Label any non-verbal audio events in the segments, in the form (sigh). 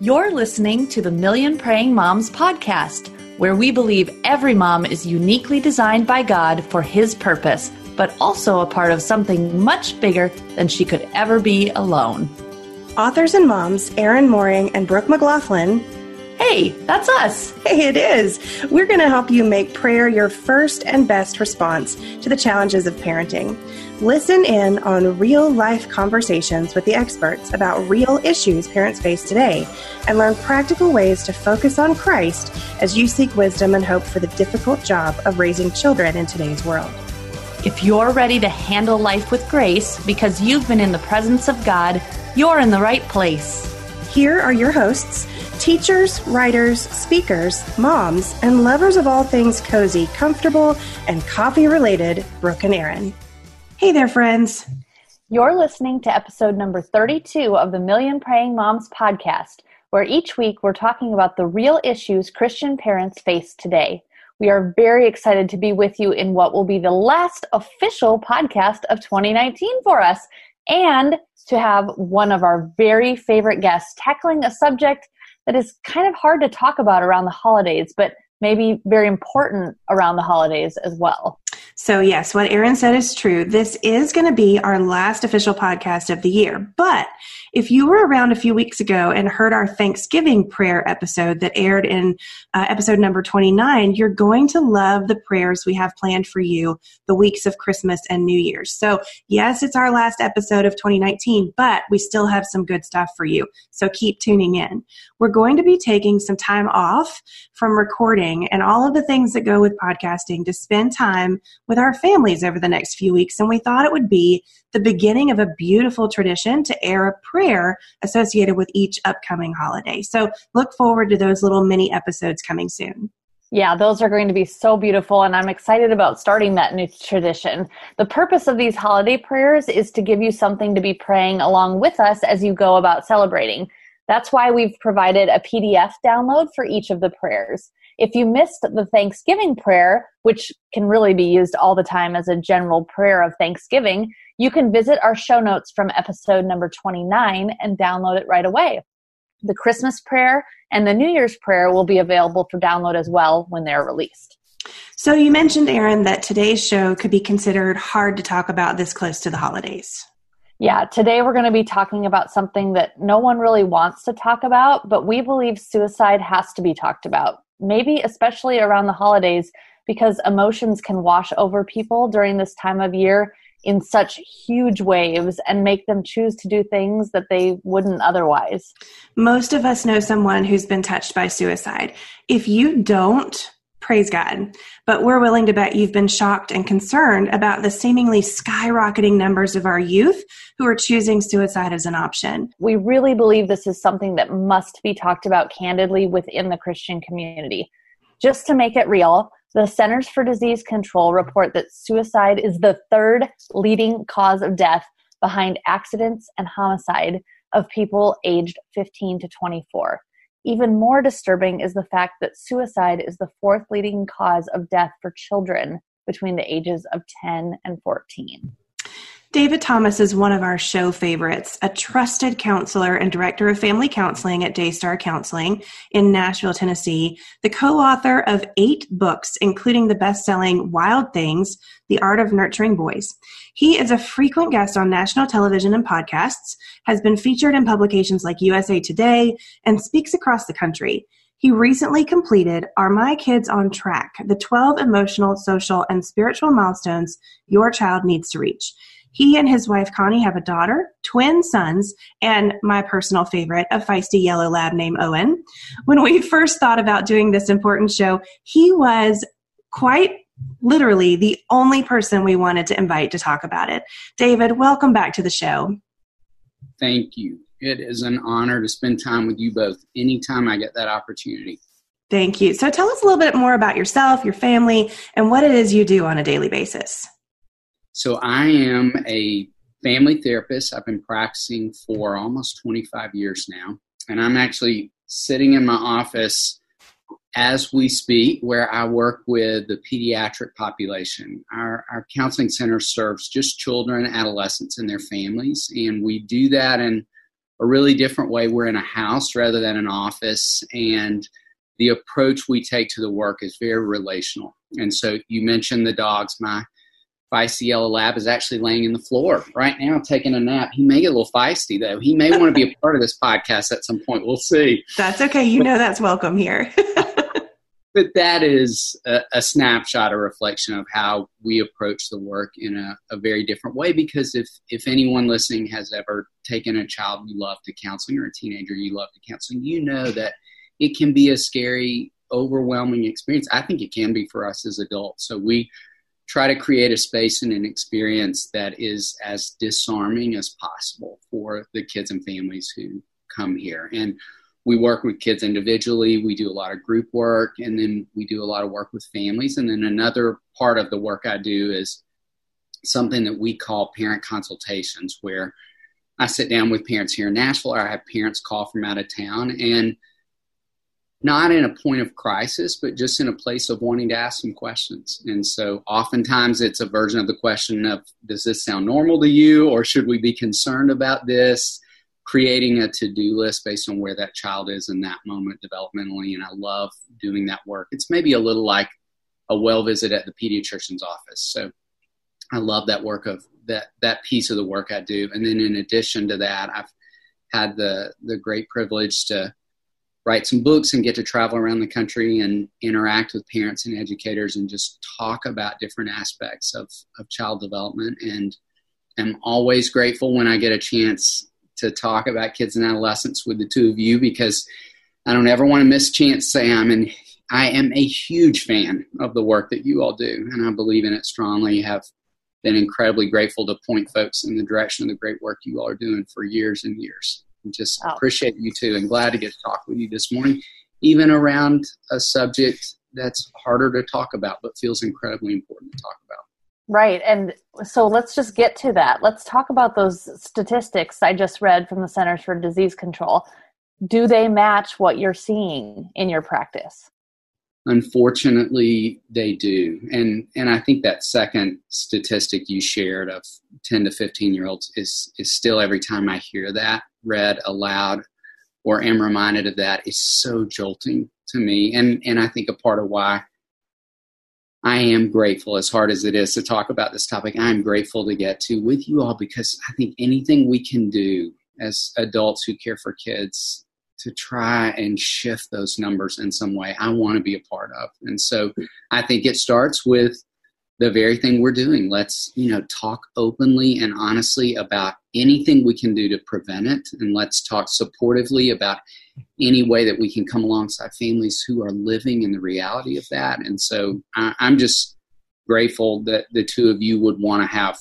You're listening to the Million Praying Moms podcast, where we believe every mom is uniquely designed by God for His purpose, but also a part of something much bigger than she could ever be alone. Authors and moms, Erin Mohring and Brooke McGlothlin. Hey, that's us. Hey, it is. We're going to help you make prayer your first and best response to the challenges of parenting. Listen in on real life conversations with the experts about real issues parents face today and learn practical ways to focus on Christ as you seek wisdom and hope for the difficult job of raising children in today's world. If you're ready to handle life with grace because you've been in the presence of God, you're in the right place. Here are your hosts teachers, writers, speakers, moms, and lovers of all things cozy, comfortable, and coffee related, Brooke and Erin. Hey there, friends. You're listening to episode number 32 of the Million Praying Moms podcast, where each week we're talking about the real issues Christian parents face today. We are very excited to be with you in what will be the last official podcast of 2019 for us, and to have one of our very favorite guests tackling a subject that is kind of hard to talk about around the holidays, but maybe very important around the holidays as well. So, yes, what Erin said is true. This is going to be our last official podcast of the year. But if you were around a few weeks ago and heard our Thanksgiving prayer episode that aired in uh, episode number 29, you're going to love the prayers we have planned for you the weeks of Christmas and New Year's. So, yes, it's our last episode of 2019, but we still have some good stuff for you. So, keep tuning in. We're going to be taking some time off from recording and all of the things that go with podcasting to spend time with our families over the next few weeks. And we thought it would be the beginning of a beautiful tradition to air a prayer associated with each upcoming holiday. So look forward to those little mini episodes coming soon. Yeah, those are going to be so beautiful, and I'm excited about starting that new tradition. The purpose of these holiday prayers is to give you something to be praying along with us as you go about celebrating. That's why we've provided a PDF download for each of the prayers. If you missed the Thanksgiving prayer, which can really be used all the time as a general prayer of Thanksgiving, you can visit our show notes from episode number 29 and download it right away. The Christmas prayer and the New Year's prayer will be available for download as well when they're released. So, you mentioned, Erin, that today's show could be considered hard to talk about this close to the holidays. Yeah, today we're going to be talking about something that no one really wants to talk about, but we believe suicide has to be talked about maybe especially around the holidays because emotions can wash over people during this time of year in such huge waves and make them choose to do things that they wouldn't otherwise. Most of us know someone who's been touched by suicide. If you don't, praise God. But we're willing to bet you've been shocked and concerned about the seemingly skyrocketing numbers of our youth who are choosing suicide as an option. We really believe this is something that must be talked about candidly within the Christian community. Just to make it real, the Centers for Disease Control report that suicide is the third leading cause of death behind accidents and homicide of people aged 15 to 24. Even more disturbing is the fact that suicide is the fourth leading cause of death for children between the ages of 10 and 14. David Thomas is one of our show favorites, a trusted counselor and director of family counseling at Daystar Counseling in Nashville, Tennessee, the co author of eight books, including the best selling Wild Things The Art of Nurturing Boys. He is a frequent guest on national television and podcasts, has been featured in publications like USA Today, and speaks across the country. He recently completed Are My Kids on Track? The 12 Emotional, Social, and Spiritual Milestones Your Child Needs to Reach. He and his wife Connie have a daughter, twin sons, and my personal favorite, a feisty yellow lab named Owen. When we first thought about doing this important show, he was quite literally the only person we wanted to invite to talk about it. David, welcome back to the show. Thank you. It is an honor to spend time with you both anytime I get that opportunity. Thank you. So tell us a little bit more about yourself, your family, and what it is you do on a daily basis. So I am a family therapist. I've been practicing for almost 25 years now. And I'm actually sitting in my office as we speak, where I work with the pediatric population. Our, our counseling center serves just children, adolescents, and their families. And we do that in a really different way. We're in a house rather than an office, and the approach we take to the work is very relational. And so you mentioned the dogs. My yellow lab is actually laying in the floor right now taking a nap. He may get a little feisty though. He may want to be a part of this podcast at some point. We'll see. That's okay. You know that's welcome here. (laughs) but that is a, a, snapshot, a reflection of how we approach the work in a, a, very different way. Because if if anyone listening has ever taken a child you love to counseling or a teenager you love to counseling, you know that it can be a scary, overwhelming experience. I think it can be for us as adults. So we try to create a space and an experience that is as disarming as possible for the kids and families who come here. And we work with kids individually, we do a lot of group work, and then we do a lot of work with families. And then another part of the work I do is something that we call parent consultations, where I sit down with parents here in Nashville, or I have parents call from out of town, and not in a point of crisis, but just in a place of wanting to ask some questions. And so oftentimes it's a version of the question of, does this sound normal to you? Or should we be concerned about this? Creating a to do list based on where that child is in that moment developmentally. And I love doing that work. It's maybe a little like a well visit at the pediatrician's office. So I love that work of that, that piece of the work I do. And then in addition to that, I've had the, the great privilege to write some books and get to travel around the country and interact with parents and educators and just talk about different aspects of, of child development. And I'm always grateful when I get a chance to talk about kids and adolescents with the two of you because I don't ever want to miss a chance I'm and I am a huge fan of the work that you all do, and I believe in it strongly. Have been incredibly grateful to point folks in the direction of the great work you all are doing for years and years just oh. appreciate you too and glad to get to talk with you this morning, even around a subject that's harder to talk about but feels incredibly important to talk about. Right. And so let's just get to that. Let's talk about those statistics I just read from the Centers for Disease Control. Do they match what you're seeing in your practice? Unfortunately, they do. And and I think that second statistic you shared of 10 to 15 year olds is is still every time I hear that read aloud or am reminded of that is so jolting to me. And and I think a part of why I am grateful, as hard as it is to talk about this topic, I'm grateful to get to with you all because I think anything we can do as adults who care for kids to try and shift those numbers in some way, I want to be a part of. And so I think it starts with the very thing we're doing. Let's, you know, talk openly and honestly about anything we can do to prevent it. And let's talk supportively about any way that we can come alongside families who are living in the reality of that. And so I, I'm just grateful that the two of you would want to have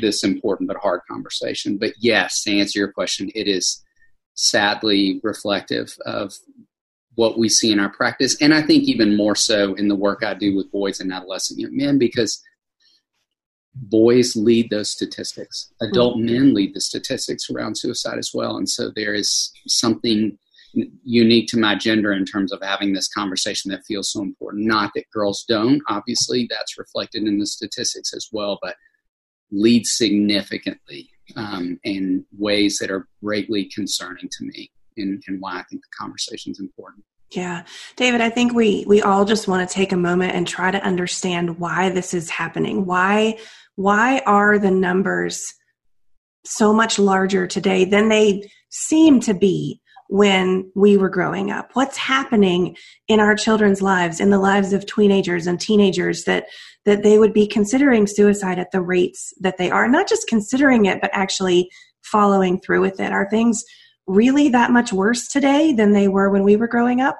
this important but hard conversation. But yes, to answer your question, it is sadly reflective of what we see in our practice. And I think even more so in the work I do with boys and adolescent young men because boys lead those statistics. Adult mm-hmm. men lead the statistics around suicide as well. And so there is something unique to my gender in terms of having this conversation that feels so important. Not that girls don't, obviously, that's reflected in the statistics as well, but lead significantly um, in ways that are greatly concerning to me and, and why I think the conversation is important. Yeah. David, I think we we all just want to take a moment and try to understand why this is happening. Why why are the numbers so much larger today than they seem to be when we were growing up? What's happening in our children's lives, in the lives of teenagers and teenagers that that they would be considering suicide at the rates that they are, not just considering it, but actually following through with it? Are things really that much worse today than they were when we were growing up?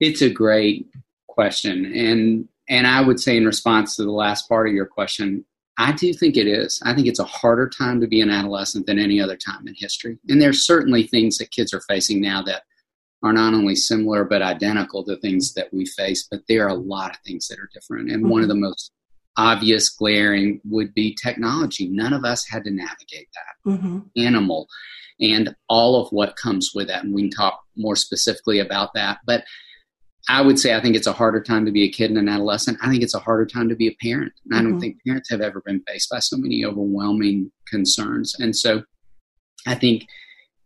It's a great question. And and I would say in response to the last part of your question, I do think it is. I think it's a harder time to be an adolescent than any other time in history. And there's certainly things that kids are facing now that are not only similar but identical to things that we face, but there are a lot of things that are different. And mm-hmm. one of the most obvious glaring would be technology. None of us had to navigate that. Mm-hmm. Animal and all of what comes with that. And we can talk more specifically about that. But I would say I think it's a harder time to be a kid and an adolescent. I think it's a harder time to be a parent. And I don't mm-hmm. think parents have ever been faced by so many overwhelming concerns. And so I think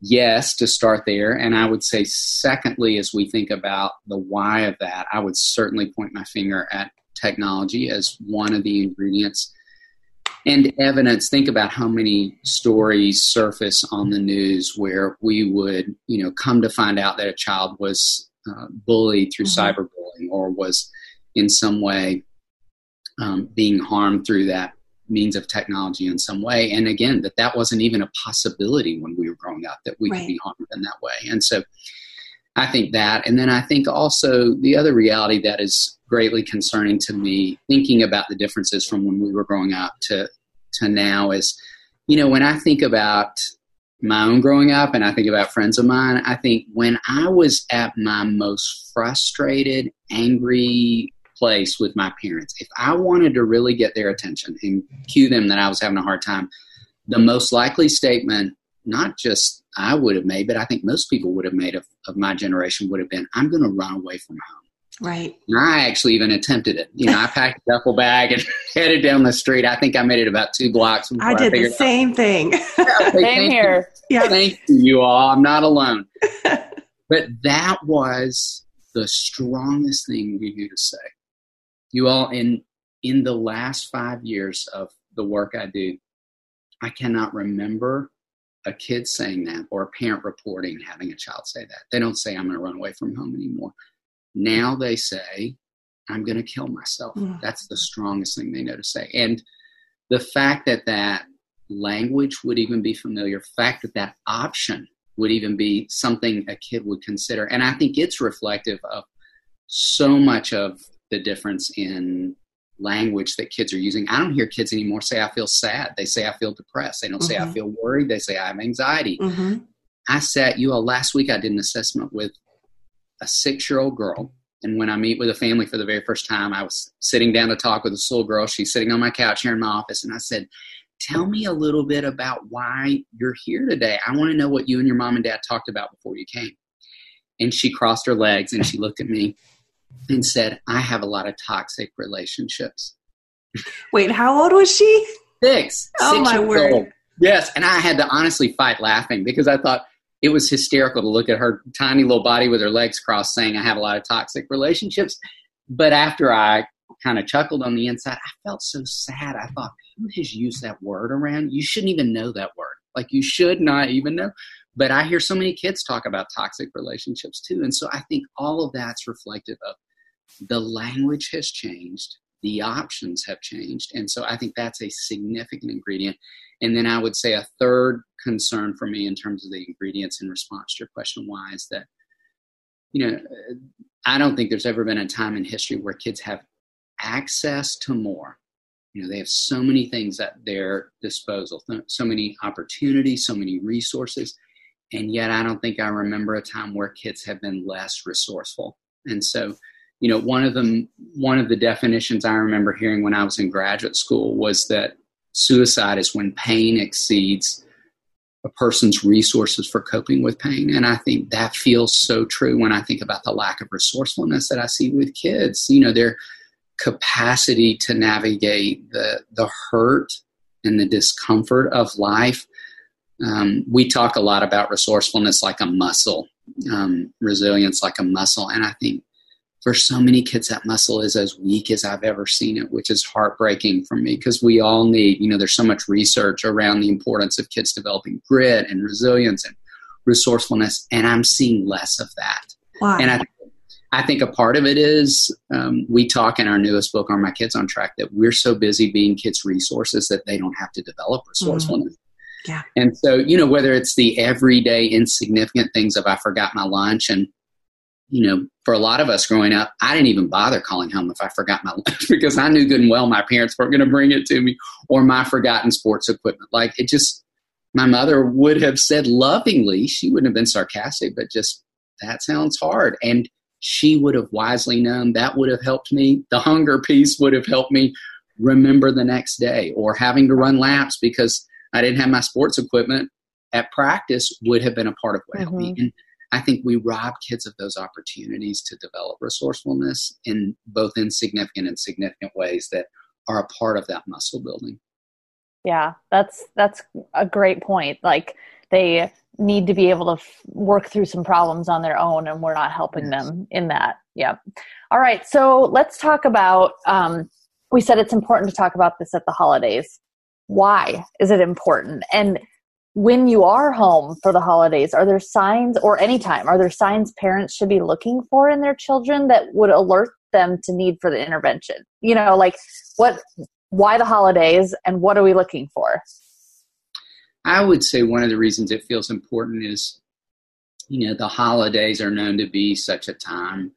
yes to start there. And i would say secondly as we think about the why of that i would certainly point my finger at technology as one of the ingredients and evidence. Think about how many stories surface on the news where we would you know come to find out that a child was uh, bullied through mm-hmm. cyberbullying or was in some way um, being harmed through that means of technology in some way. And again that that wasn't even a possibility when we were growing up that we right. could be harmed in that way. And so i think that. And then i think also the other reality that is greatly concerning to me thinking about the differences from when we were growing up to to now is you know when i think about my own growing up and i think about friends of mine i think when i was at my most frustrated angry place with my parents. If I wanted to really get their attention and cue them that I was having a hard time, the most likely statement, not just I would have made, but I think most people would have made of, of my generation would have been, I'm going to run away from home. Right. And I actually even attempted it. You know, I packed a duffel bag and (laughs) headed down the street. I think I made it about two blocks. I did I the same thing. (laughs) same here. Yeah. Thank you, you all. I'm not alone. (laughs) but that was the strongest thing we knew to say you all in in the last five years of the work I do, I cannot remember a kid saying that or a parent reporting having a child say that. They don't say I'm going to run away from home anymore. Now they say I'm going to kill myself. Mm. That's the strongest thing they know to say. And the fact that that language would even be familiar, fact that that option would even be something a kid would consider. And I think it's reflective of so much of the difference in language that kids are using. I don't hear kids anymore say, I feel sad. They say, I feel depressed. They don't mm-hmm. say, I mm-hmm. feel worried. They say, I have anxiety. Mm-hmm. I sat, you all, last week I did an assessment with a six year old girl. And when I meet with a family for the very first time, I was sitting down to talk with this little girl. She's sitting on my couch here in my office. And I said, Tell me a little bit about why you're here today. I want to know what you and your mom and dad talked about before you came. And she crossed her legs and she looked at me and said, I have a lot of toxic relationships. Wait, how old was she? Six. Oh, six my word. Old. Yes. And I had to honestly fight laughing because I thought it was hysterical to look at her tiny little body with her legs crossed saying, I have a lot of toxic relationships. But after I kind of chuckled on the inside, I felt so sad. I thought, who has used that word around? You shouldn't even know that word. Like, you should not even know. But I hear so many kids talk about toxic relationships too. And so I think all of that's reflective of the language has changed, the options have changed. And so I think that's a significant ingredient. And then I would say a third concern for me in terms of the ingredients in response to your question why is that, you know, I don't think there's ever been a time in history where kids have access to more. You know, they have so many things at their disposal, so many opportunities, so many resources and yet I don't think I remember a time where kids have been less resourceful. And so, you know, one of them, one of the definitions I remember hearing when I was in graduate school was that suicide is when pain exceeds a person's resources for coping with pain. And I think that feels so true when I think about the lack of resourcefulness that I see with kids. You know, their capacity to navigate the the hurt and the discomfort of life um, we talk a lot about resourcefulness like a muscle, um, resilience like a muscle. And I think for so many kids, that muscle is as weak as I've ever seen it, which is heartbreaking for me because we all need, you know, there's so much research around the importance of kids developing grit and resilience and resourcefulness. And I'm seeing less of that. Why? And I, I think a part of it is um, we talk in our newest book, Are My Kids on Track, that we're so busy being kids' resources that they don't have to develop resourcefulness. Mm. Yeah. And so, you know, whether it's the everyday insignificant things of I forgot my lunch and you know, for a lot of us growing up, I didn't even bother calling home if I forgot my lunch (laughs) because I knew good and well my parents weren't going to bring it to me or my forgotten sports equipment. Like it just, my mother would have said lovingly, she wouldn't have been sarcastic, but just that sounds hard. And she would have wisely known that would have helped me. The hunger piece would have helped me remember the next day or having to run laps because I didn't have my sports equipment at practice would have been a part of what mm-hmm. helped me. Mm-hmm. And I think we rob kids of those opportunities to develop resourcefulness in both insignificant and significant ways that are a part of that muscle building. Yeah, that's that's a great point. Like they need to be able to f- work through some problems on their own and we're not helping yes. them in that yep all right so let's talk about um, we said it's important to talk about this at the holidays why is it important? And when you are home for the holidays are there signs or anytime are there signs parents should be looking for in their children that would alert them to need for the intervention? You know like what why the holidays and what are we looking for? I would say one of the reasons it feels important is you know the holidays are known to be such a time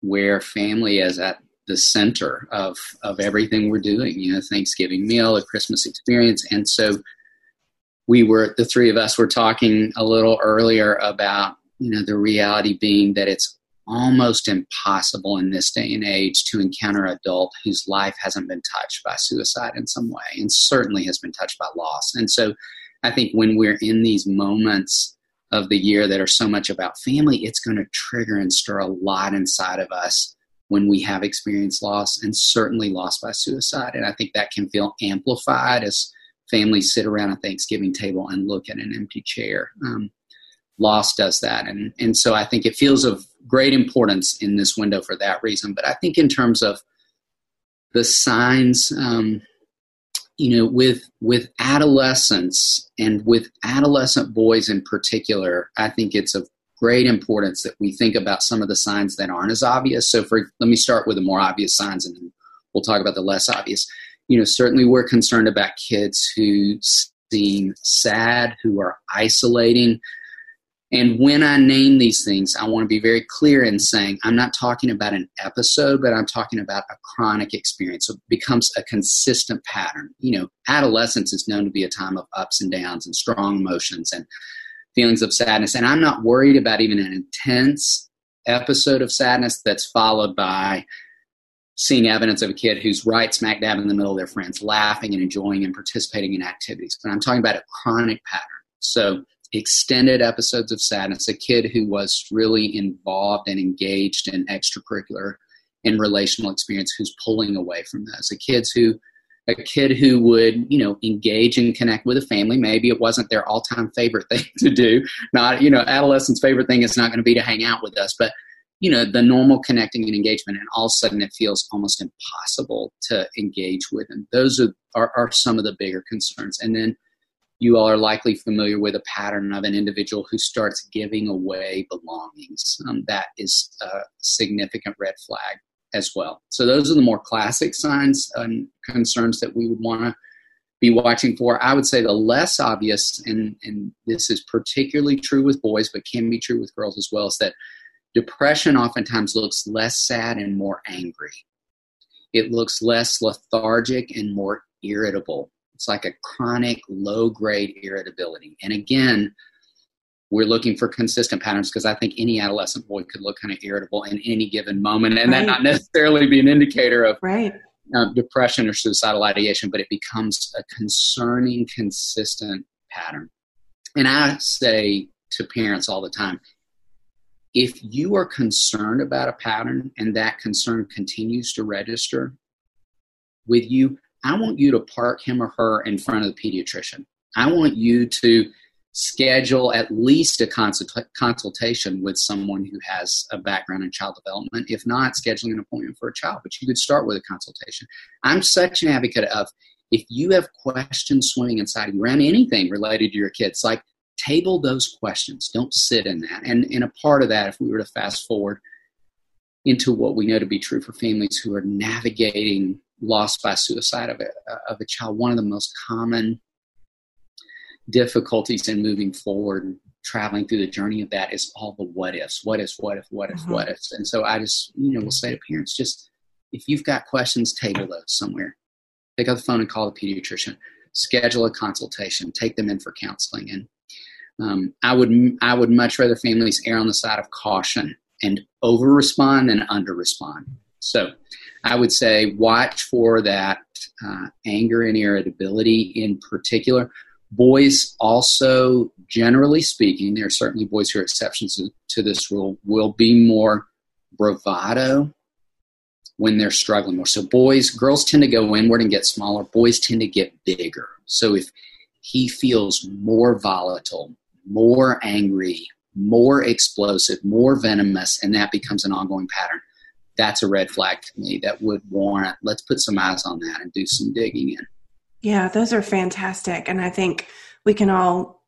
where family is at the center of of everything we're doing you know thanksgiving meal a christmas experience. And so we were the three of us were talking a little earlier about you know the reality being that it's almost impossible in this day and age to encounter an adult whose life hasn't been touched by suicide in some way and certainly has been touched by loss. And so i think when we're in these moments of the year that are so much about family it's going to trigger and stir a lot inside of us when we have experienced loss and certainly loss by suicide and i think that can feel amplified as families sit around a Thanksgiving table and look at an empty chair. Um, loss does that, and and so I think it feels of great importance in this window for that reason. But I think in terms of the signs, um, you know, with with adolescents and with adolescent boys in particular, I think it's of great importance that we think about some of the signs that aren't as obvious. So, for let me start with the more obvious signs, and then we'll talk about the less obvious you know, certainly we're concerned about kids who seem sad, who are isolating. And when I name these things, I want to be very clear in saying I'm not talking about an episode, but I'm talking about a chronic experience. So it becomes a consistent pattern. You know, adolescence is known to be a time of ups and downs and strong emotions and feelings of sadness. And I'm not worried about even an intense episode of sadness that's followed by seeing evidence of a kid who's right smack dab in the middle of their friends, laughing and enjoying and participating in activities. But I'm talking about a chronic pattern. So, extended episodes of sadness, a kid who was really involved and engaged in extracurricular and relational experience who's pulling away from those. A kids who a kid who would, you know, engage and connect with a family. Maybe it wasn't their all-time favorite (laughs) thing to do. Not, you know, adolescents' favorite thing is not going to be to hang out with us, but you know the normal connecting and engagement and all of a sudden it feels almost impossible to engage with and those are, are, are, some of the bigger concerns. And then you all are likely familiar with a pattern of an individual who starts giving away belongings. Um, that is a significant red flag as well so those are the more classic signs and concerns that we would want to be watching for i would say the less obvious and, and this is particularly true with boys but can be true with girls as well is that Depression oftentimes looks less sad and more angry. It looks less lethargic and more irritable. It's like a chronic low grade irritability. And again, we're looking for consistent patterns because I think any adolescent boy could look kind of irritable in any given moment, and right. that not necessarily be an indicator of right. uh, depression or suicidal ideation, but it becomes a concerning, consistent pattern. And I say to parents all the time if you are concerned about a pattern and that concern continues to register with you, I want you to park him or her in front of the pediatrician. I want you to schedule at least a consult- consultation with someone who has a background in child development. If not, scheduling an appointment for a child, but you could start with a consultation. I'm such an advocate of if you have questions swimming inside of you around anything related to your kids, like table those questions. Don't sit in that. And, and a part of that, if we were to fast forward into what we know to be true for families who are navigating loss by suicide of a, of a child, one of the most common difficulties in moving forward and traveling through the journey of that is all the what ifs what ifs what if what if mm-hmm. what ifs and so i just you know will say to parents just if you've got questions table those somewhere pick up the phone and call the pediatrician schedule a consultation take them in for counseling and um, I would I would much rather families err on the side of caution and over respond than under respond. So I would say watch for that uh, anger and irritability in particular. Boys also, generally speaking, there are certainly boys who are exceptions to, to this rule, will be more bravado when they're struggling more. So boys, girls tend to go inward and get smaller. Boys tend to get bigger. So if he feels more volatile, more angry, more explosive, more venomous, and that becomes an ongoing pattern, that's a red flag to me that would warrant let's put some eyes on that and do some digging in. Yeah, those are fantastic. And I think we can all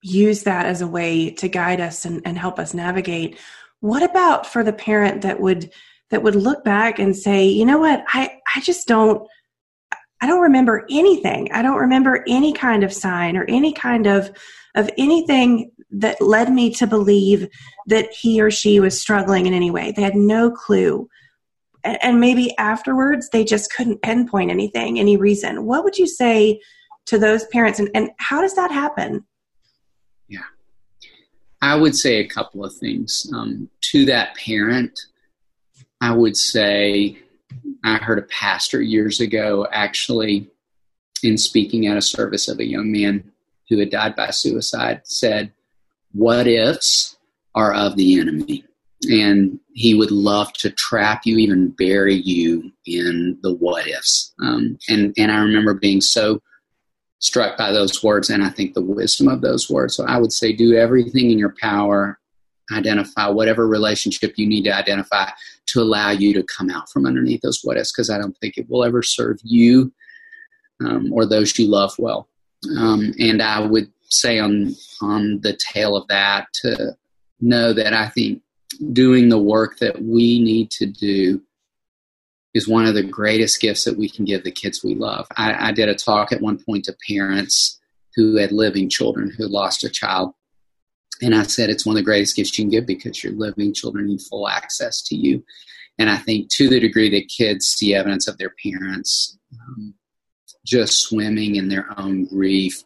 use that as a way to guide us and, and help us navigate. What about for the parent that would that would look back and say, you know what, I, I just don't I don't remember anything. I don't remember any kind of sign or any kind of of anything that led me to believe that he or she was struggling in any way. They had no clue. And maybe afterwards they just couldn't pinpoint anything, any reason. What would you say to those parents and, and how does that happen? Yeah. I would say a couple of things. Um, to that parent, I would say I heard a pastor years ago actually in speaking at a service of a young man who had died by suicide said, What ifs are of the enemy? And he would love to trap you, even bury you in the what ifs. Um, and, and I remember being so struck by those words and I think the wisdom of those words. So I would say, do everything in your power, identify whatever relationship you need to identify to allow you to come out from underneath those what ifs, because I don't think it will ever serve you um, or those you love well. Um, and I would say on on the tail of that to know that I think doing the work that we need to do is one of the greatest gifts that we can give the kids we love. I, I did a talk at one point to parents who had living children who lost a child. And I said, it's one of the greatest gifts you can give because your living children need full access to you. And I think to the degree that kids see evidence of their parents um, just swimming in their own grief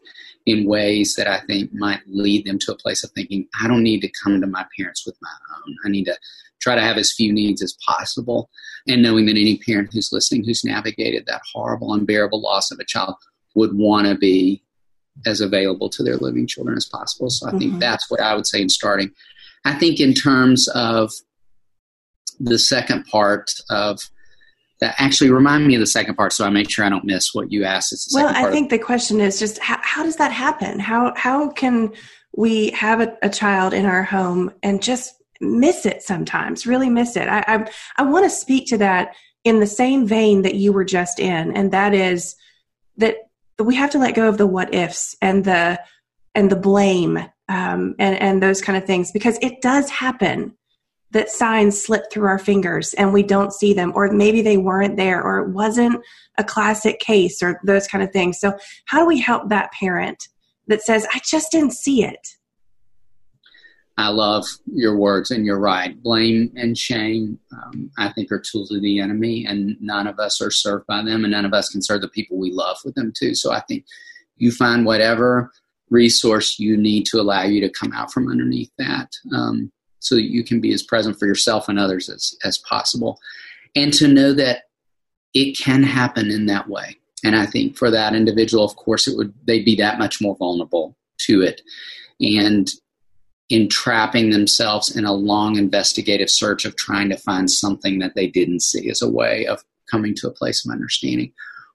in ways that I think might lead them to a place of thinking, I don't need to come to my parents with my own. I need to try to have as few needs as possible. And knowing that any parent who's listening who's navigated that horrible, unbearable loss of a child would want to be as available to their living children as possible. So I mm-hmm. think that's what I would say in starting. I think in terms of the second part of that actually remind me of the second part so i make sure i don't miss what you asked. Well i think the question is just how, how, does that happen? How how can we have a, a, child in our home and just miss it sometimes really miss it? I i, I want to speak to that in the same vein that you were just in and that is that we have to let go of the what ifs and the and the blame um, and and those kind of things because it does happen that signs slip through our fingers and we don't see them, or maybe they weren't there, or it wasn't a classic case, or those kind of things. So, how do we help that parent that says, I just didn't see it? I love your words, and you're right. Blame and shame, um, I think, are tools of the enemy, and none of us are served by them, and none of us can serve the people we love with them, too. So, I think you find whatever resource you need to allow you to come out from underneath that. Um, so that you can be as present for yourself and others as, as possible. And to know that it can happen in that way. And I think for that individual, of course, it would they'd be that much more vulnerable to it. And entrapping themselves in a long investigative search of trying to find something that they didn't see as a way of coming to a place of understanding.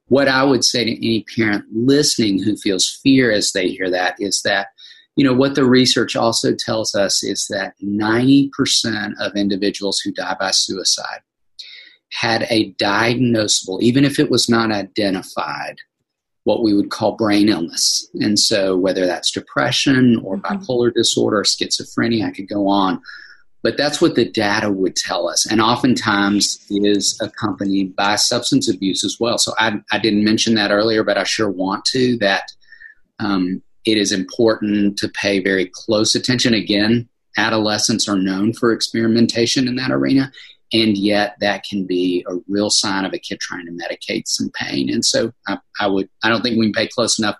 What I would say to any parent listening who feels fear as they hear that is that you know, what the research also tells us is that 90% of individuals who die by suicide had a diagnosable, even if it was not identified, what we would call brain illness. And so, whether that's depression or mm-hmm. bipolar disorder or schizophrenia, I could go on. But that's what the data would tell us. And oftentimes is accompanied by substance abuse as well. So, I, I didn't mention that earlier, but I sure want to that um, it is important to pay very close attention. Again, adolescents are known for experimentation in that arena, and yet that can be a real sign of a kid trying to medicate some pain. And so I, I would, I don't think we can pay close enough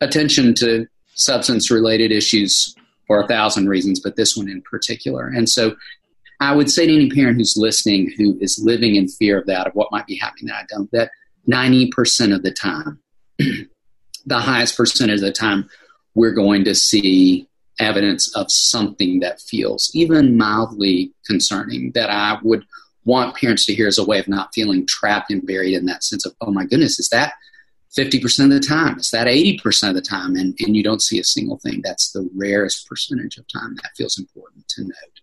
attention to substance related issues for a thousand reasons, but this one in particular. And so I would say to any parent who's listening who is living in fear of that, of what might be happening that I don't, that 90% of the time, (clears throat) the highest percentage of the time, we're going to see evidence of something that feels even mildly concerning that I would want parents to hear as a way of not feeling trapped and buried in that sense of, oh my goodness, is that 50% of the time. It's that 80% of the time, and, and you don't see a single thing. That's the rarest percentage of time. That feels important to note.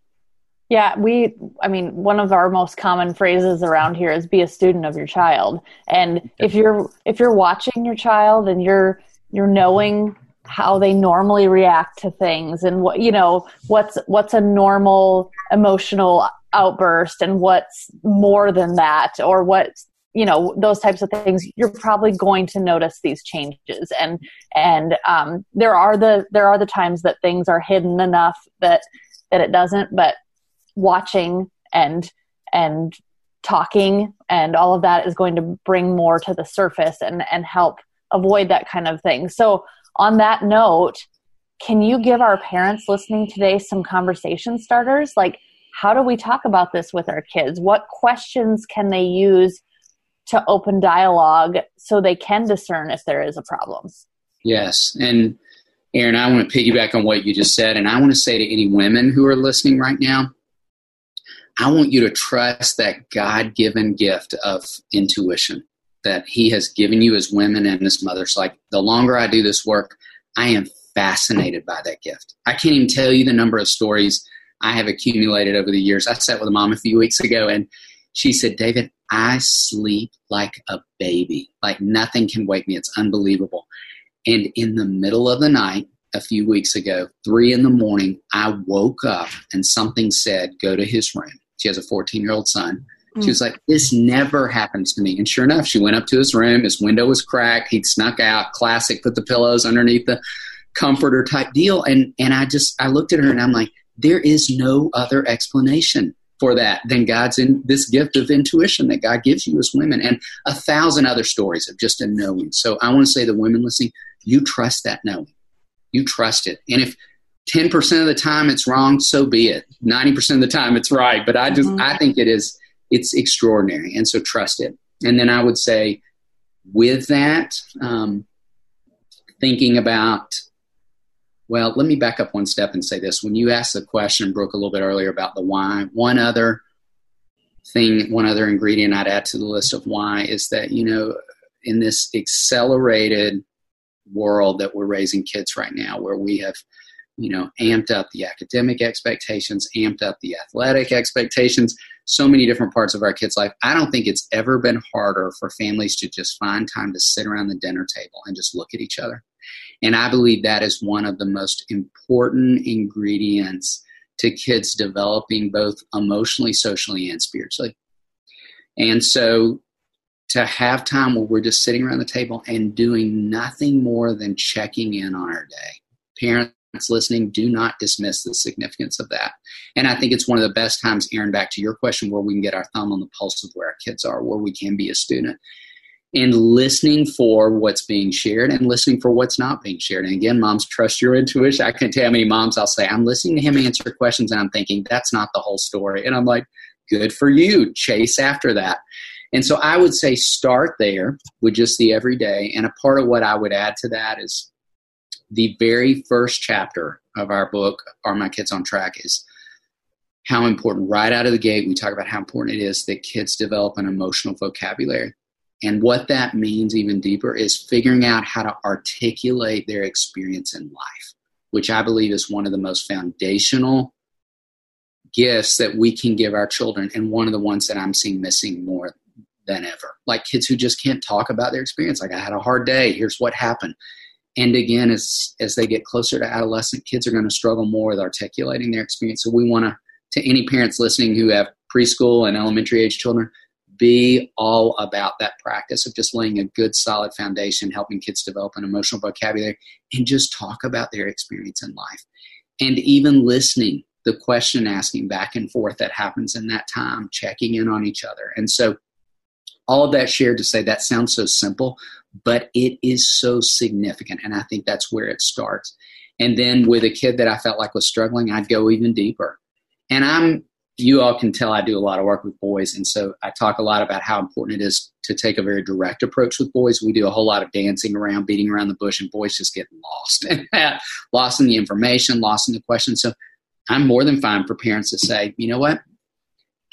Yeah, we, I mean, one of our most common phrases around here is be a student of your child. And if you're, if you're watching your child and you're, you're knowing how they normally react to things and what, you know, what's, what's a normal emotional outburst and what's more than that or what you know those types of things. You're probably going to notice these changes and and um, there are the there are the times that things are hidden enough that that it doesn't but watching and and talking and all of that is going to bring more to the surface and and help avoid that kind of thing. So on that note can you give our parents listening today some conversation starters like how do we talk about this with our kids what questions can they use to open dialogue so they can discern if there is a problem. Yes. And Erin, I want to piggyback on what you just said. And I want to say to any women who are listening right now, I want you to trust that God given gift of intuition that He has given you as women and as mothers. Like the longer I do this work, I am fascinated by that gift. I can't even tell you the number of stories I have accumulated over the years. I sat with a mom a few weeks ago and she said, David, I sleep like a baby. Like nothing can wake me. It's unbelievable. And in the middle of the night, a few weeks ago, three in the morning, I woke up and something said, Go to his room. She has a 14 year old son. She was like, This never happens to me. And sure enough, she went up to his room. His window was cracked. He'd snuck out. Classic, put the pillows underneath the comforter type deal. And, and I just, I looked at her and I'm like, There is no other explanation for that than God's in this gift of intuition that God gives you as women, and a thousand other stories of just a knowing. So I want to say the women listening, you trust that knowing. You trust it. And if 10% of the time it's wrong, so be it. 90% of the time it's right. But I just, mm-hmm. I think it is, it's extraordinary. And so trust it. And then I would say with that, um, thinking about well, let me back up one step and say this. When you asked the question, Brooke, a little bit earlier about the why, one other thing, one other ingredient I'd add to the list of why is that, you know, in this accelerated world that we're raising kids right now, where we have, you know, amped up the academic expectations, amped up the athletic expectations, so many different parts of our kids' life. I don't think it's ever been harder for families to just find time to sit around the dinner table and just look at each other and I believe that is one of the most important ingredients to kids developing both emotionally, socially, and spiritually. And so to have time where we're just sitting around the table and doing nothing more than checking in on our day. Parents listening, do not dismiss the significance of that. And I think it's one of the best times, Erin, back to your question, where we can get our thumb on the pulse of where our kids are, where we can be a student and listening for what's being shared and listening for what's not being shared. And again, moms trust your intuition. I can't tell how many moms I'll say, I'm listening to him answer questions and I'm thinking, that's not the whole story. And I'm like, good for you. Chase after that. And so I would say start there with just the everyday. And a part of what I would add to that is the very first chapter of our book, Are My Kids on Track, is how important right out of the gate we talk about how important it is that kids develop an emotional vocabulary and what that means, even deeper, is figuring out how to articulate their experience in life, which I believe is one of the most foundational gifts that we can give our children, and one of the ones that I'm seeing missing more than ever. Like kids who just can't talk about their experience. Like, I had a hard day, here's what happened. And again, as, as they get closer to adolescent, kids are going to struggle more with articulating their experience. So, we want to, to any parents listening who have preschool and elementary age children, be all about that practice of just laying a good solid foundation helping kids develop an emotional vocabulary and just talk about their experience in life and even listening the question asking back and forth that happens in that time checking in on each other and so all of that shared to say that sounds so simple but it is so significant and i think that's where it starts and then with a kid that i felt like was struggling i'd go even deeper and i'm you all can tell I do a lot of work with boys, and so I talk a lot about how important it is to take a very direct approach with boys. We do a whole lot of dancing around, beating around the bush, and boys just get lost, and (laughs) lost in the information, lost in the question. So I'm more than fine for parents to say, you know what,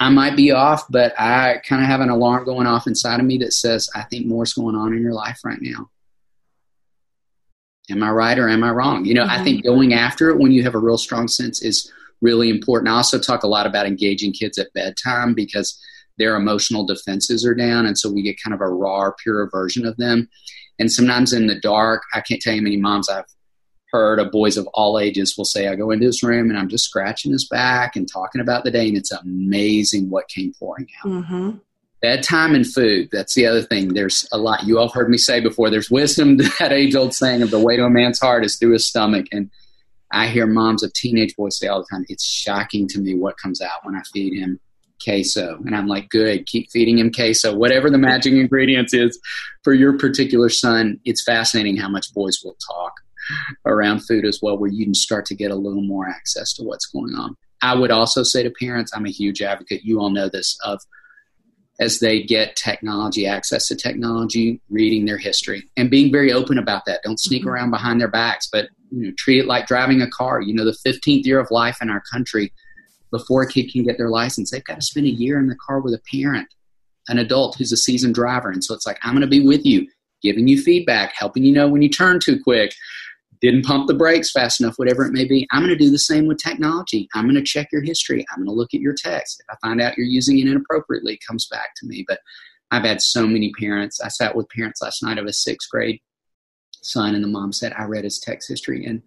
I might be off, but I kind of have an alarm going off inside of me that says, I think more's going on in your life right now. Am I right or am I wrong? You know, mm-hmm. I think going after it when you have a real strong sense is really important. I also talk a lot about engaging kids at bedtime because their emotional defenses are down. And so we get kind of a raw, pure version of them. And sometimes in the dark, I can't tell you how many moms I've heard of boys of all ages will say, I go into his room and I'm just scratching his back and talking about the day. And it's amazing what came pouring out. Mm-hmm. Bedtime and food. That's the other thing. There's a lot. You all heard me say before, there's wisdom to (laughs) that age old saying of the way to a man's heart is through his stomach. And I hear moms of teenage boys say all the time, it's shocking to me what comes out when I feed him queso. And I'm like, good, keep feeding him queso. Whatever the magic ingredients is for your particular son, it's fascinating how much boys will talk around food as well, where you can start to get a little more access to what's going on. I would also say to parents, I'm a huge advocate, you all know this, of as they get technology, access to technology, reading their history and being very open about that. Don't sneak mm-hmm. around behind their backs, but you know, treat it like driving a car. You know, the 15th year of life in our country, before a kid can get their license, they've got to spend a year in the car with a parent, an adult who's a seasoned driver. And so it's like, I'm going to be with you, giving you feedback, helping you know when you turn too quick, didn't pump the brakes fast enough, whatever it may be. I'm going to do the same with technology. I'm going to check your history. I'm going to look at your text. If I find out you're using it inappropriately, it comes back to me. But I've had so many parents. I sat with parents last night of a sixth grade son, and the mom said, I read his text history, and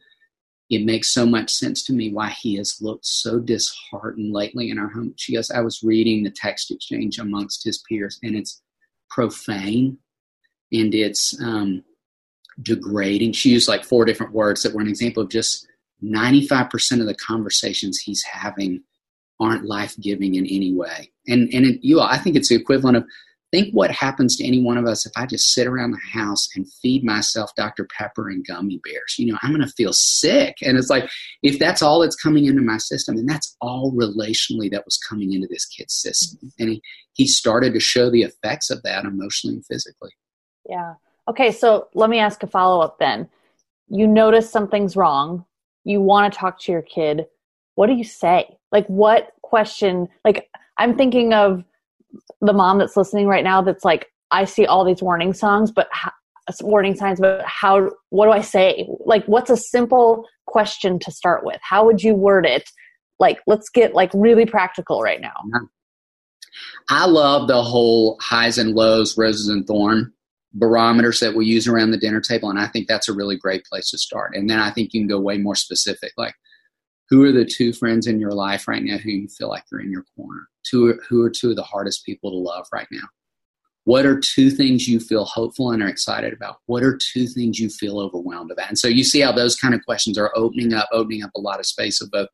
it makes so much sense to me why he has looked so disheartened lately in our home. She goes, I was reading the text exchange amongst his peers, and it's profane and it's um, degrading. She used like four different words that were an example of just 95% of the conversations he's having aren't life giving in any way. And and it, you, all, I think it's the equivalent of think what happens to any one of us if I just sit around the house and feed myself Dr. Pepper and gummy bears. You know, I'm going to feel sick. And it's like if that's all that's coming into my system, and that's all relationally that was coming into this kid's system, and he he started to show the effects of that emotionally and physically. Yeah. Okay, so let me ask a follow up then. You notice something's wrong. You want to talk to your kid. What do you say? Like, what question? Like, I'm thinking of the mom that's listening right now that's like, I see all these warning songs, but how, warning signs, but how, what do I say? Like, what's a simple question to start with? How would you word it? Like, let's get like really practical right now. I love the whole highs and lows, roses and thorn barometers that we use around the dinner table. And I think that's a really great place to start. And then I think you can go way more specific, like who are the two friends in your life right now who you feel like you're in your corner? Two, who are two of the hardest people to love right now? What are two things you feel hopeful and are excited about? What are two things you feel overwhelmed about? And so you see how those kind of questions are opening up, opening up a lot of space of both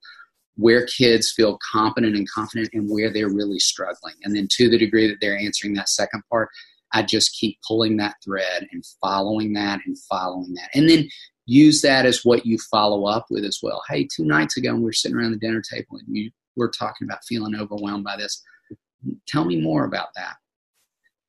where kids feel competent and confident and where they're really struggling. And then to the degree that they're answering that second part, I just keep pulling that thread and following that and following that. And then use that as what you follow up with as well. Hey, two nights ago, we were sitting around the dinner table and you were talking about feeling overwhelmed by this. Tell me more about that.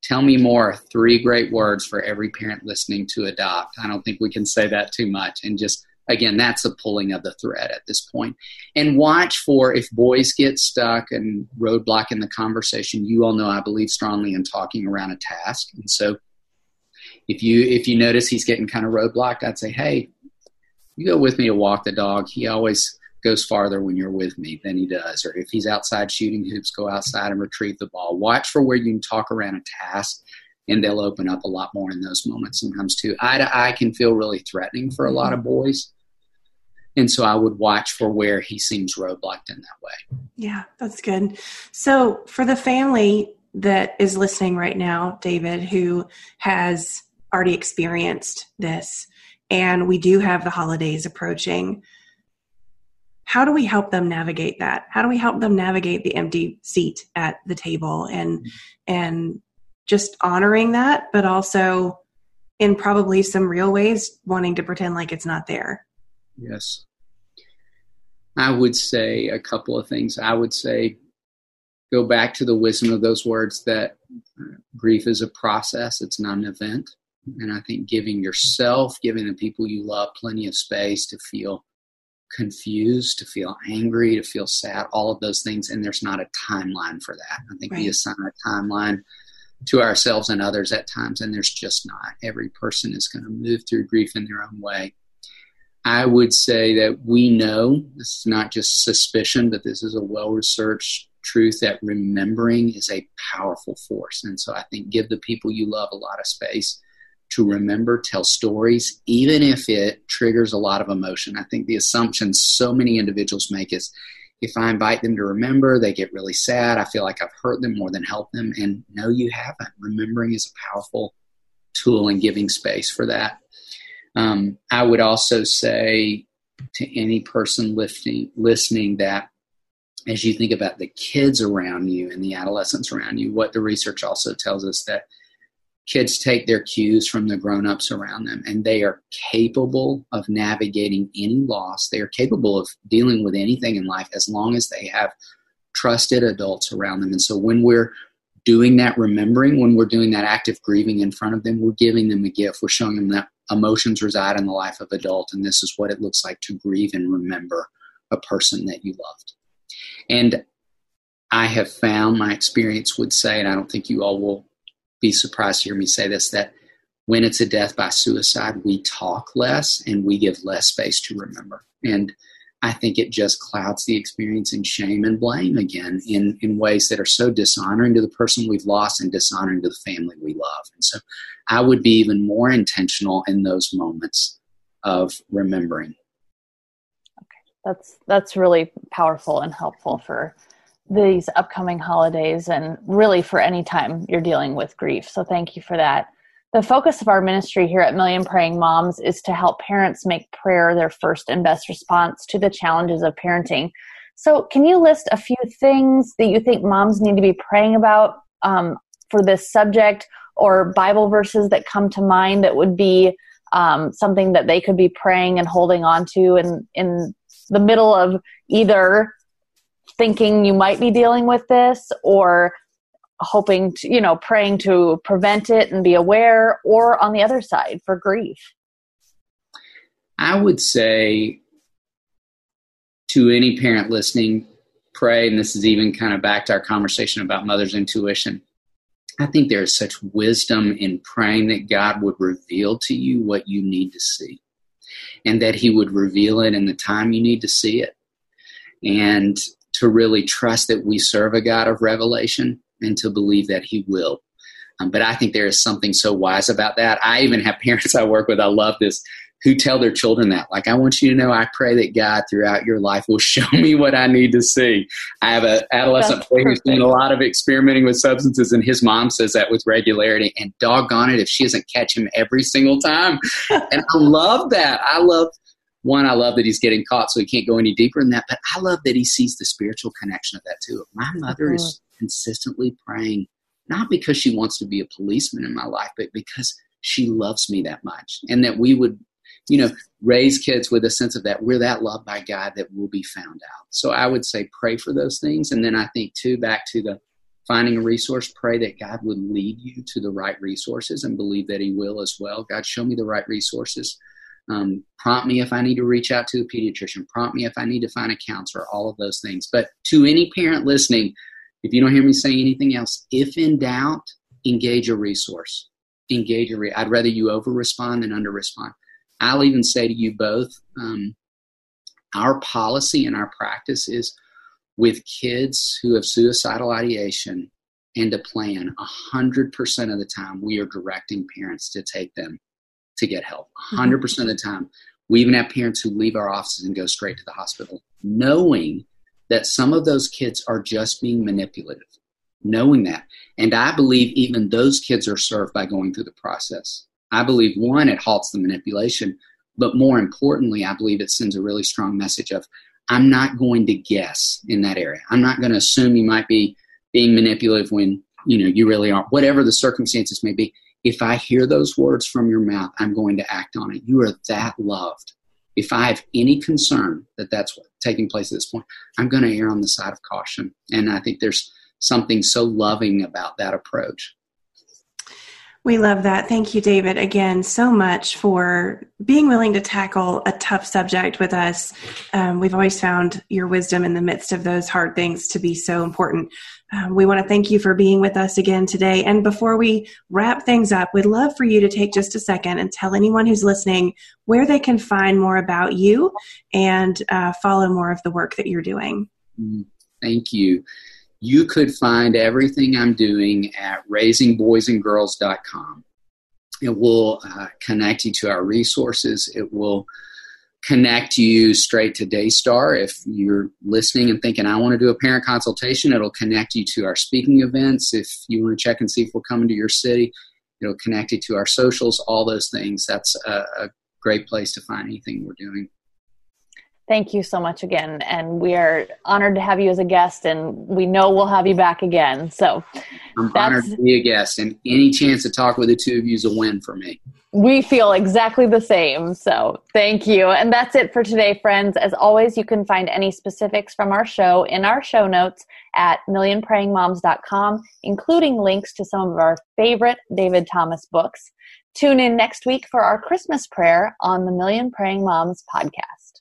Tell me more. Three great words for every parent listening to adopt. I don't think we can say that too much. And just again, that's the pulling of the thread at this point. And watch for if boys get stuck and roadblock in the conversation. You all know I believe strongly in talking around a task, and so if you if you notice he's getting kind of roadblocked, I'd say, hey, you go with me to walk the dog. He always goes farther when you're with me than he does. Or if he's outside shooting hoops, go outside and retrieve the ball. Watch for where you can talk around a task and they'll open up a lot more in those moments sometimes too. Eye to eye can feel really threatening for a lot of boys. And so I would watch for where he seems roadblocked in that way. Yeah, that's good. So for the family that is listening right now, David, who has already experienced this, and we do have the holidays approaching, how do we help them navigate that? How do we help them navigate the empty seat at the table and and just honoring that, but also in probably some real ways wanting to pretend like it's not there? Yes. I would say a couple of things. I would say go back to the wisdom of those words that grief is a process, it's not an event. And I think giving yourself, giving the people you love plenty of space to feel confused, to feel angry, to feel sad, all of those things. And there's not a timeline for that. I think right. we assign a timeline to ourselves and others at times, and there's just not. Every person is going to move through grief in their own way. I would say that we know, this is not just suspicion, but this is a well researched truth that remembering is a powerful force. And so I think give the people you love a lot of space to remember, tell stories, even if it triggers a lot of emotion. I think the assumption so many individuals make is if I invite them to remember, they get really sad. I feel like I've hurt them more than helped them. And no, you haven't. Remembering is a powerful tool in giving space for that. Um, I would also say to any person lifting, listening that as you think about the kids around you and the adolescents around you, what the research also tells us that kids take their cues from the grown-ups around them and they are capable of navigating any loss. They are capable of dealing with anything in life as long as they have trusted adults around them. And so when we're doing that remembering when we're doing that active grieving in front of them we're giving them a gift. We're showing them that emotions reside in the life of adult and this is what it looks like to grieve and remember a person that you loved and i have found my experience would say and i don't think you all will be surprised to hear me say this that when it's a death by suicide, we talk less and we give less space to remember. And I think it just clouds the experience in shame and blame again in, in ways that are so dishonoring to the person we've lost and dishonoring to the family we love. And so I would be even more intentional in those moments of remembering. Okay. That's that's really powerful and helpful for these upcoming holidays and really for any time you're dealing with grief. So thank you for that. The focus of our ministry here at Million Praying Moms is to help parents make prayer their first and best response to the challenges of parenting. So, can you list a few things that you think moms need to be praying about um, for this subject, or Bible verses that come to mind that would be um, something that they could be praying and holding on to in, in the middle of either thinking you might be dealing with this or hoping to, you know, praying to prevent it and be aware, or on the other side for grief? I would say to any parent listening, pray, and this is even kind of back to our conversation about mother's intuition. I think there is such wisdom in praying that God would reveal to you what you need to see and that He would reveal it in the time you need to see it. And to really trust that we serve a God of revelation and to believe that He will. Um, but I think there is something so wise about that. I even have (laughs) parents I work with, I love this, who tell their children that. Like, I want you to know, I pray that God throughout your life will show me (laughs) what I need to see. I have an adolescent boy who's doing a lot of experimenting with substances, and his mom says that with regularity. And doggone it, if she doesn't catch him every single time. (laughs) and I love that. I love one, I love that he's getting caught, so he can't go any deeper in that. But I love that he sees the spiritual connection of that too. My mother is consistently praying, not because she wants to be a policeman in my life, but because she loves me that much, and that we would, you know, raise kids with a sense of that we're that loved by God that will be found out. So I would say pray for those things, and then I think too back to the finding a resource, pray that God would lead you to the right resources, and believe that He will as well. God, show me the right resources um, prompt me if I need to reach out to a pediatrician. Prompt me if I need to find a counselor. All of those things. But to any parent listening, if you don't hear me say anything else, if in doubt, engage a resource. Engage a. Re- I'd rather you over respond than under respond. I'll even say to you both, um, our policy and our practice is with kids who have suicidal ideation and a plan. A hundred percent of the time, we are directing parents to take them to get help 100% mm-hmm. of the time. We even have parents who leave our offices and go straight to the hospital, knowing that some of those kids are just being manipulative, knowing that. And I believe even those kids are served by going through the process. I believe, one, it halts the manipulation, but more importantly, I believe it sends a really strong message of, I'm not going to guess in that area. I'm not going to assume you might be being manipulative when you know you really aren't. Whatever the circumstances may be, if I hear those words from your mouth, I'm going to act on it. You are that loved. If I have any concern that that's taking place at this point, I'm going to err on the side of caution. And I think there's something so loving about that approach. We love that. Thank you, David, again so much for being willing to tackle a tough subject with us. Um, we've always found your wisdom in the midst of those hard things to be so important. Um, we want to thank you for being with us again today. And before we wrap things up, we'd love for you to take just a second and tell anyone who's listening where they can find more about you and uh, follow more of the work that you're doing. Mm-hmm. Thank you you could find everything I'm doing at raisingboysandgirls.com. It will uh, connect you to our resources. It will connect you straight to Daystar. If you're listening and thinking, I want to do a parent consultation, it'll connect you to our speaking events. If you want to check and see if we're coming to your city, it'll connect you to our socials, all those things. That's a, a great place to find anything we're doing. Thank you so much again. And we are honored to have you as a guest, and we know we'll have you back again. So I'm honored to be a guest, and any chance to talk with the two of you is a win for me. We feel exactly the same. So thank you. And that's it for today, friends. As always, you can find any specifics from our show in our show notes at millionprayingmoms.com, including links to some of our favorite David Thomas books. Tune in next week for our Christmas prayer on the Million Praying Moms podcast.